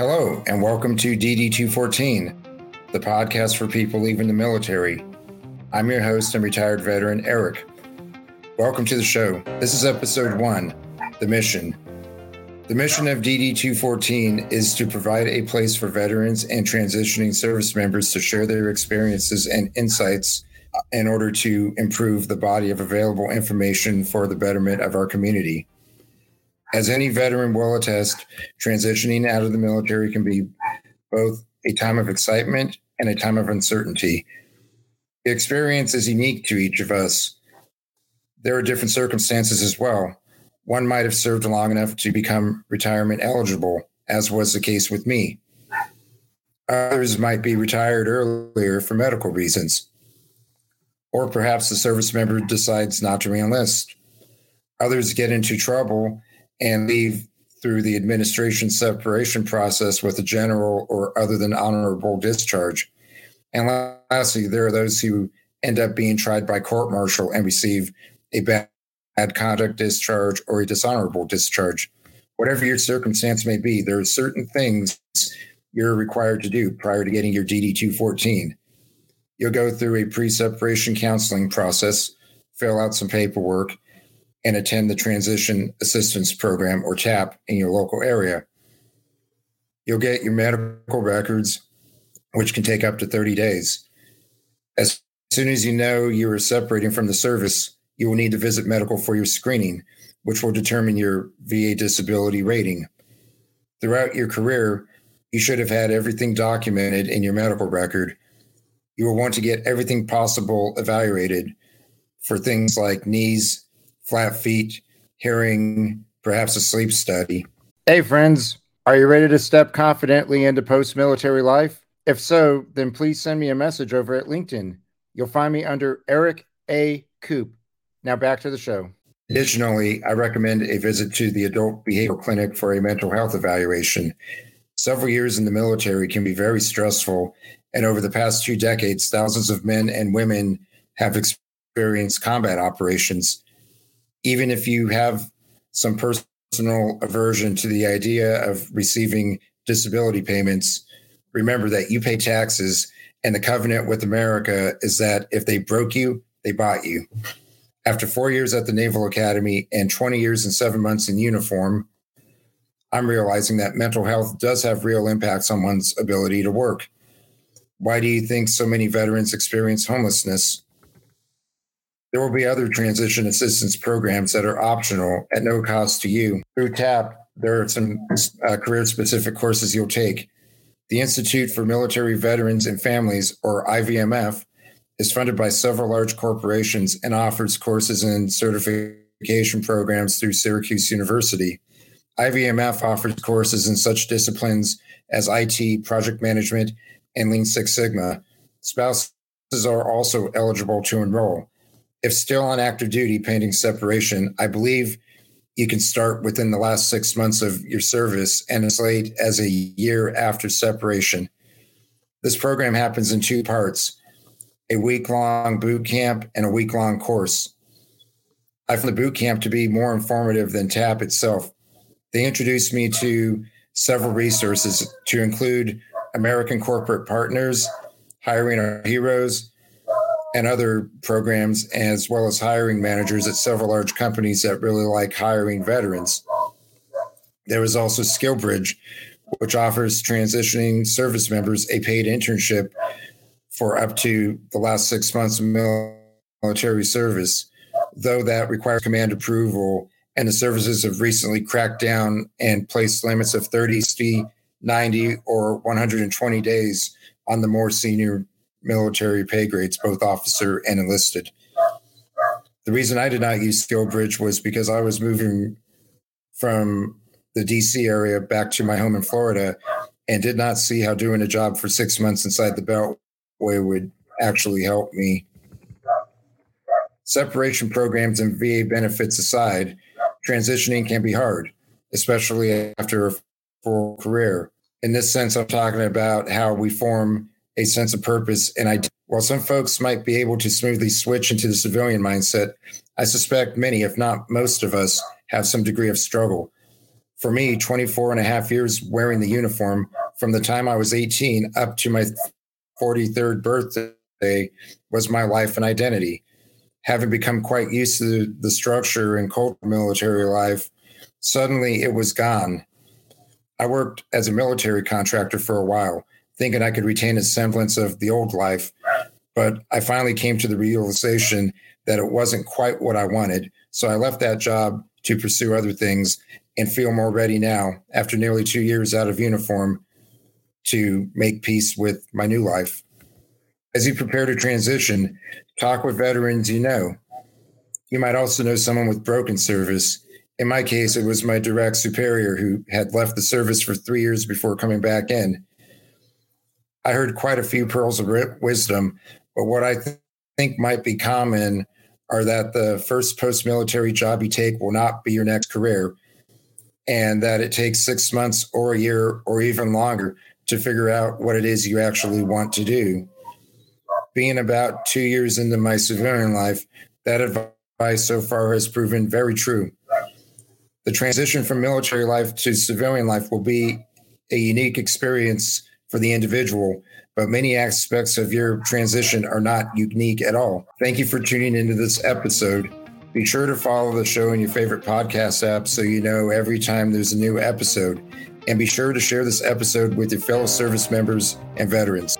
Hello, and welcome to DD214, the podcast for people leaving the military. I'm your host and retired veteran, Eric. Welcome to the show. This is episode one The Mission. The mission of DD214 is to provide a place for veterans and transitioning service members to share their experiences and insights uh, in order to improve the body of available information for the betterment of our community. As any veteran will attest, transitioning out of the military can be both a time of excitement and a time of uncertainty. The experience is unique to each of us. There are different circumstances as well. One might have served long enough to become retirement eligible, as was the case with me. Others might be retired earlier for medical reasons. Or perhaps the service member decides not to reenlist. Others get into trouble and leave through the administration separation process with a general or other than honorable discharge. And lastly, there are those who end up being tried by court martial and receive a bad, conduct discharge or a dishonorable discharge. Whatever your circumstance may be, there are certain things you're required to do prior to getting your DD 214. You'll go through a pre separation counseling process, fill out some paperwork, and attend the Transition Assistance Program or TAP in your local area. You'll get your medical records, which can take up to 30 days. As soon as you know you are separating from the service, you will need to visit medical for your screening, which will determine your VA disability rating. Throughout your career, you should have had everything documented in your medical record. You will want to get everything possible evaluated for things like knees, flat feet, hearing, perhaps a sleep study. Hey, friends, are you ready to step confidently into post military life? If so, then please send me a message over at LinkedIn. You'll find me under Eric A. Coop. Now back to the show. Additionally, I recommend a visit to the Adult Behavioral Clinic for a mental health evaluation. Several years in the military can be very stressful, and over the past two decades, thousands of men and women have experienced combat operations even if you have some personal aversion to the idea of receiving disability payments, remember that you pay taxes, and the covenant with America is that if they broke you, they bought you. After four years at the Naval Academy and 20 years and seven months in uniform, I'm realizing that mental health does have real impacts on one's ability to work. Why do you think so many veterans experience homelessness? There will be other transition assistance programs that are optional at no cost to you. Through TAP, there are some uh, career specific courses you'll take. The Institute for Military Veterans and Families, or IVMF, is funded by several large corporations and offers courses and certification programs through Syracuse University. IVMF offers courses in such disciplines as IT, project management, and Lean Six Sigma. Spouses are also eligible to enroll if still on active duty pending separation, I believe you can start within the last six months of your service and as late as a year after separation. This program happens in two parts a week long boot camp and a week long course. I found the boot camp to be more informative than TAP itself. They introduced me to several resources to include American corporate partners, hiring our heroes, and other programs, as well as hiring managers at several large companies that really like hiring veterans. There is also SkillBridge, which offers transitioning service members a paid internship for up to the last six months of military service, though that requires command approval. And the services have recently cracked down and placed limits of 30, 90, or 120 days on the more senior military pay grades, both officer and enlisted. The reason I did not use SkillBridge was because I was moving from the DC area back to my home in Florida and did not see how doing a job for six months inside the Beltway would actually help me. Separation programs and VA benefits aside, transitioning can be hard, especially after a full career. In this sense, I'm talking about how we form a sense of purpose. And I, while some folks might be able to smoothly switch into the civilian mindset, I suspect many, if not most of us, have some degree of struggle. For me, 24 and a half years wearing the uniform from the time I was 18 up to my 43rd birthday was my life and identity. Having become quite used to the structure and of military life, suddenly it was gone. I worked as a military contractor for a while, thinking I could retain a semblance of the old life, but I finally came to the realization that it wasn't quite what I wanted. So I left that job to pursue other things and feel more ready now, after nearly two years out of uniform, to make peace with my new life. As you prepare to transition, talk with veterans you know. You might also know someone with broken service. In my case, it was my direct superior who had left the service for three years before coming back in. I heard quite a few pearls of wisdom, but what I th- think might be common are that the first post military job you take will not be your next career, and that it takes six months or a year or even longer to figure out what it is you actually want to do. Being about two years into my civilian life, that advice so far has proven very true. The transition from military life to civilian life will be a unique experience for the individual, but many aspects of your transition are not unique at all. Thank you for tuning into this episode. Be sure to follow the show in your favorite podcast app so you know every time there's a new episode. And be sure to share this episode with your fellow service members and veterans.